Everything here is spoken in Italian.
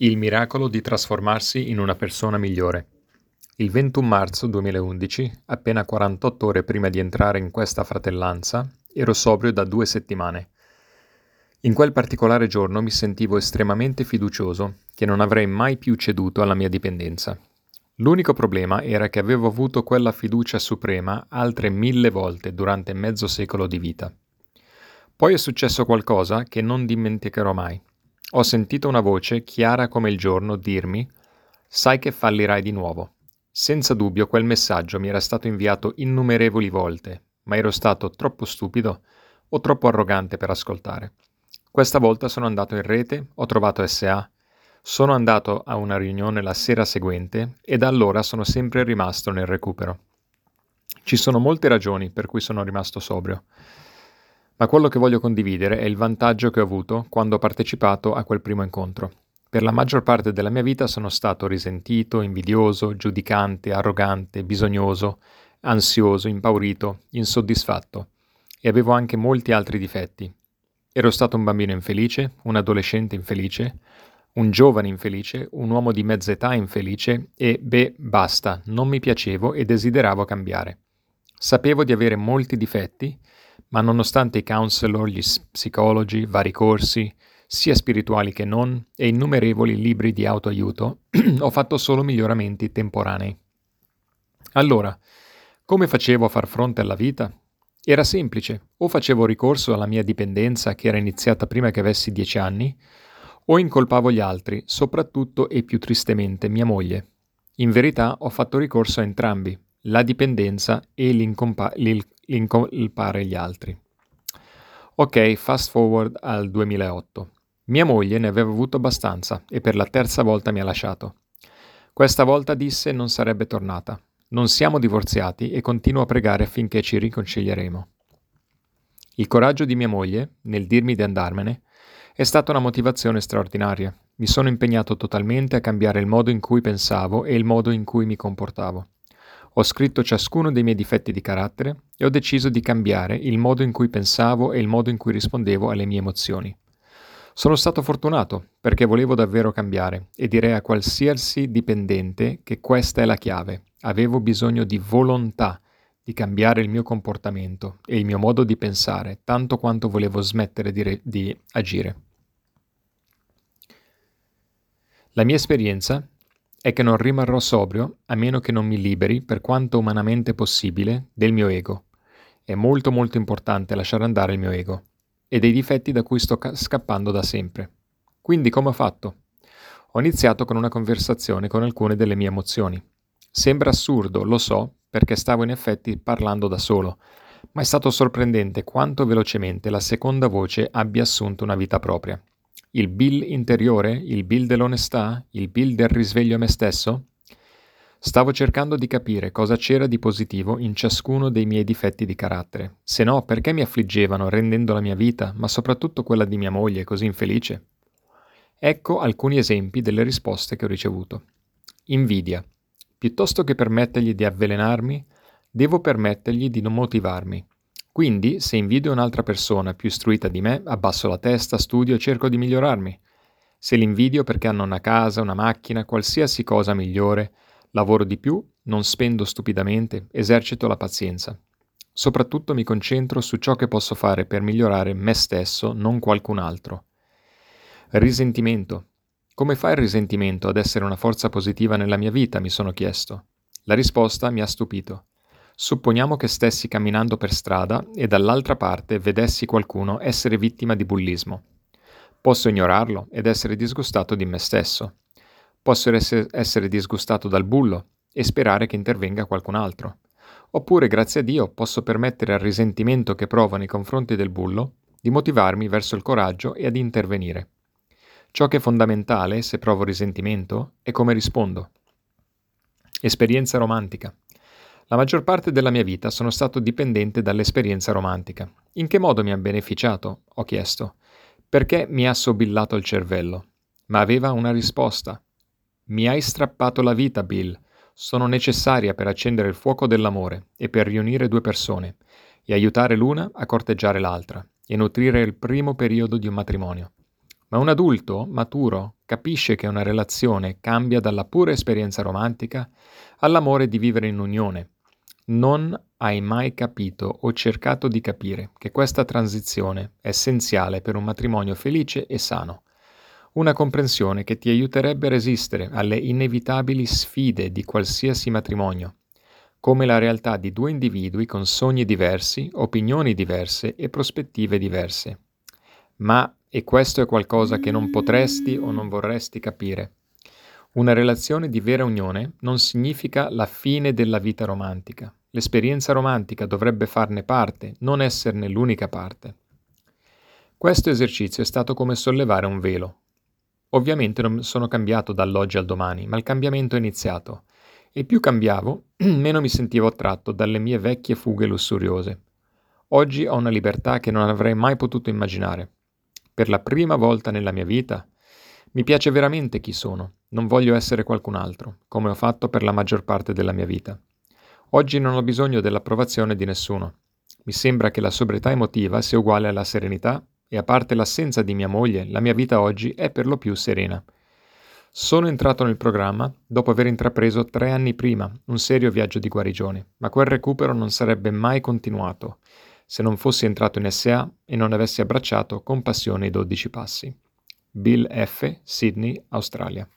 Il miracolo di trasformarsi in una persona migliore. Il 21 marzo 2011, appena 48 ore prima di entrare in questa fratellanza, ero sobrio da due settimane. In quel particolare giorno mi sentivo estremamente fiducioso che non avrei mai più ceduto alla mia dipendenza. L'unico problema era che avevo avuto quella fiducia suprema altre mille volte durante mezzo secolo di vita. Poi è successo qualcosa che non dimenticherò mai. Ho sentito una voce, chiara come il giorno, dirmi Sai che fallirai di nuovo. Senza dubbio quel messaggio mi era stato inviato innumerevoli volte, ma ero stato troppo stupido o troppo arrogante per ascoltare. Questa volta sono andato in rete, ho trovato SA, sono andato a una riunione la sera seguente e da allora sono sempre rimasto nel recupero. Ci sono molte ragioni per cui sono rimasto sobrio. Ma quello che voglio condividere è il vantaggio che ho avuto quando ho partecipato a quel primo incontro. Per la maggior parte della mia vita sono stato risentito, invidioso, giudicante, arrogante, bisognoso, ansioso, impaurito, insoddisfatto e avevo anche molti altri difetti. Ero stato un bambino infelice, un adolescente infelice, un giovane infelice, un uomo di mezza età infelice e, beh, basta, non mi piacevo e desideravo cambiare. Sapevo di avere molti difetti ma nonostante i counselor, gli psicologi, vari corsi, sia spirituali che non, e innumerevoli libri di autoaiuto, ho fatto solo miglioramenti temporanei. Allora, come facevo a far fronte alla vita? Era semplice, o facevo ricorso alla mia dipendenza che era iniziata prima che avessi dieci anni, o incolpavo gli altri, soprattutto e più tristemente mia moglie. In verità ho fatto ricorso a entrambi, la dipendenza e l'incolpare gli altri. Ok, fast forward al 2008. Mia moglie ne aveva avuto abbastanza e per la terza volta mi ha lasciato. Questa volta disse non sarebbe tornata. Non siamo divorziati e continuo a pregare affinché ci riconcilieremo. Il coraggio di mia moglie, nel dirmi di andarmene, è stata una motivazione straordinaria. Mi sono impegnato totalmente a cambiare il modo in cui pensavo e il modo in cui mi comportavo. Ho scritto ciascuno dei miei difetti di carattere e ho deciso di cambiare il modo in cui pensavo e il modo in cui rispondevo alle mie emozioni. Sono stato fortunato perché volevo davvero cambiare e direi a qualsiasi dipendente che questa è la chiave. Avevo bisogno di volontà di cambiare il mio comportamento e il mio modo di pensare, tanto quanto volevo smettere di, re- di agire. La mia esperienza è che non rimarrò sobrio a meno che non mi liberi, per quanto umanamente possibile, del mio ego. È molto molto importante lasciare andare il mio ego e dei difetti da cui sto ca- scappando da sempre. Quindi come ho fatto? Ho iniziato con una conversazione con alcune delle mie emozioni. Sembra assurdo, lo so, perché stavo in effetti parlando da solo, ma è stato sorprendente quanto velocemente la seconda voce abbia assunto una vita propria. Il Bill interiore? Il Bill dell'onestà? Il Bill del risveglio a me stesso? Stavo cercando di capire cosa c'era di positivo in ciascuno dei miei difetti di carattere. Se no, perché mi affliggevano rendendo la mia vita, ma soprattutto quella di mia moglie, così infelice? Ecco alcuni esempi delle risposte che ho ricevuto. Invidia. Piuttosto che permettergli di avvelenarmi, devo permettergli di non motivarmi. Quindi, se invidio un'altra persona più istruita di me, abbasso la testa, studio e cerco di migliorarmi. Se l'invidio perché hanno una casa, una macchina, qualsiasi cosa migliore, lavoro di più, non spendo stupidamente, esercito la pazienza. Soprattutto mi concentro su ciò che posso fare per migliorare me stesso, non qualcun altro. Risentimento. Come fa il risentimento ad essere una forza positiva nella mia vita? mi sono chiesto. La risposta mi ha stupito. Supponiamo che stessi camminando per strada e dall'altra parte vedessi qualcuno essere vittima di bullismo. Posso ignorarlo ed essere disgustato di me stesso. Posso essere disgustato dal bullo e sperare che intervenga qualcun altro. Oppure, grazie a Dio, posso permettere al risentimento che provo nei confronti del bullo di motivarmi verso il coraggio e ad intervenire. Ciò che è fondamentale, se provo risentimento, è come rispondo. Esperienza romantica. La maggior parte della mia vita sono stato dipendente dall'esperienza romantica. In che modo mi ha beneficiato? Ho chiesto. Perché mi ha sobillato il cervello? Ma aveva una risposta. Mi hai strappato la vita, Bill. Sono necessaria per accendere il fuoco dell'amore e per riunire due persone e aiutare l'una a corteggiare l'altra e nutrire il primo periodo di un matrimonio. Ma un adulto maturo capisce che una relazione cambia dalla pura esperienza romantica all'amore di vivere in unione. Non hai mai capito o cercato di capire che questa transizione è essenziale per un matrimonio felice e sano. Una comprensione che ti aiuterebbe a resistere alle inevitabili sfide di qualsiasi matrimonio, come la realtà di due individui con sogni diversi, opinioni diverse e prospettive diverse. Ma, e questo è qualcosa che non potresti o non vorresti capire, una relazione di vera unione non significa la fine della vita romantica. L'esperienza romantica dovrebbe farne parte, non esserne l'unica parte. Questo esercizio è stato come sollevare un velo. Ovviamente non sono cambiato dall'oggi al domani, ma il cambiamento è iniziato. E più cambiavo, meno mi sentivo attratto dalle mie vecchie fughe lussuriose. Oggi ho una libertà che non avrei mai potuto immaginare. Per la prima volta nella mia vita mi piace veramente chi sono, non voglio essere qualcun altro, come ho fatto per la maggior parte della mia vita. Oggi non ho bisogno dell'approvazione di nessuno. Mi sembra che la sobrietà emotiva sia uguale alla serenità e a parte l'assenza di mia moglie, la mia vita oggi è per lo più serena. Sono entrato nel programma dopo aver intrapreso tre anni prima un serio viaggio di guarigione, ma quel recupero non sarebbe mai continuato se non fossi entrato in SA e non avessi abbracciato con passione i dodici passi. Bill F., Sydney, Australia.